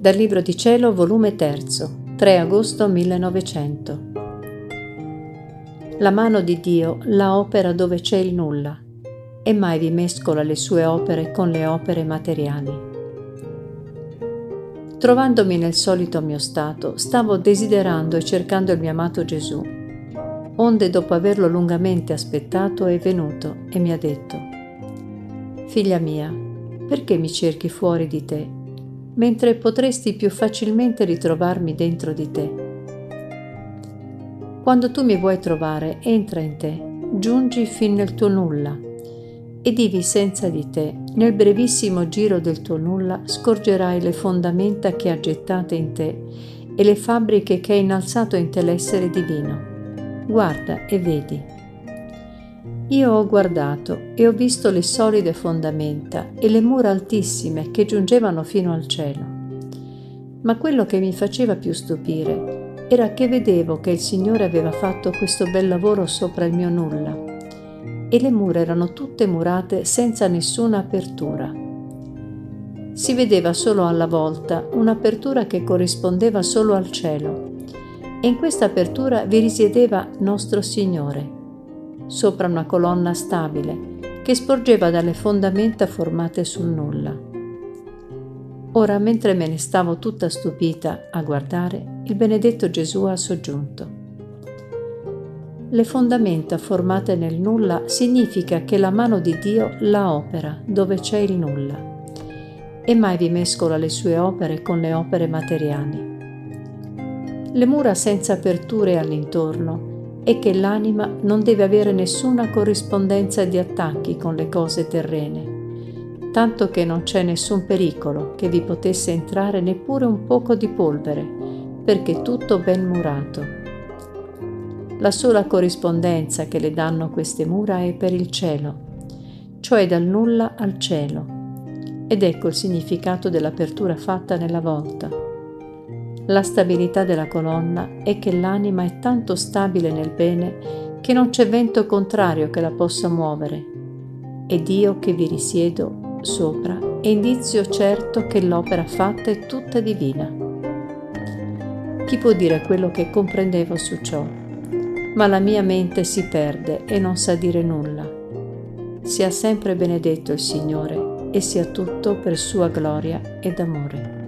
Dal Libro di Cielo, volume 3, 3 agosto 1900. La mano di Dio la opera dove c'è il nulla e mai vi mescola le sue opere con le opere materiali. Trovandomi nel solito mio stato, stavo desiderando e cercando il mio amato Gesù, onde dopo averlo lungamente aspettato è venuto e mi ha detto, Figlia mia, perché mi cerchi fuori di te, mentre potresti più facilmente ritrovarmi dentro di te? Quando tu mi vuoi trovare, entra in te, giungi fin nel tuo nulla, ed ivi senza di te, nel brevissimo giro del tuo nulla, scorgerai le fondamenta che ha gettate in te e le fabbriche che ha innalzato in te l'essere divino. Guarda e vedi. Io ho guardato e ho visto le solide fondamenta e le mura altissime che giungevano fino al cielo. Ma quello che mi faceva più stupire era che vedevo che il Signore aveva fatto questo bel lavoro sopra il mio nulla e le mura erano tutte murate senza nessuna apertura. Si vedeva solo alla volta un'apertura che corrispondeva solo al cielo e in questa apertura vi risiedeva nostro Signore sopra una colonna stabile che sporgeva dalle fondamenta formate sul nulla. Ora, mentre me ne stavo tutta stupita a guardare, il benedetto Gesù ha soggiunto. Le fondamenta formate nel nulla significa che la mano di Dio la opera dove c'è il nulla e mai vi mescola le sue opere con le opere materiali. Le mura senza aperture all'intorno e che l'anima non deve avere nessuna corrispondenza di attacchi con le cose terrene, tanto che non c'è nessun pericolo che vi potesse entrare neppure un poco di polvere, perché tutto ben murato. La sola corrispondenza che le danno queste mura è per il cielo, cioè dal nulla al cielo. Ed ecco il significato dell'apertura fatta nella volta la stabilità della colonna è che l'anima è tanto stabile nel bene che non c'è vento contrario che la possa muovere. Ed io che vi risiedo sopra è indizio certo che l'opera fatta è tutta divina. Chi può dire quello che comprendevo su ciò? Ma la mia mente si perde e non sa dire nulla. Sia sempre benedetto il Signore e sia tutto per sua gloria ed amore.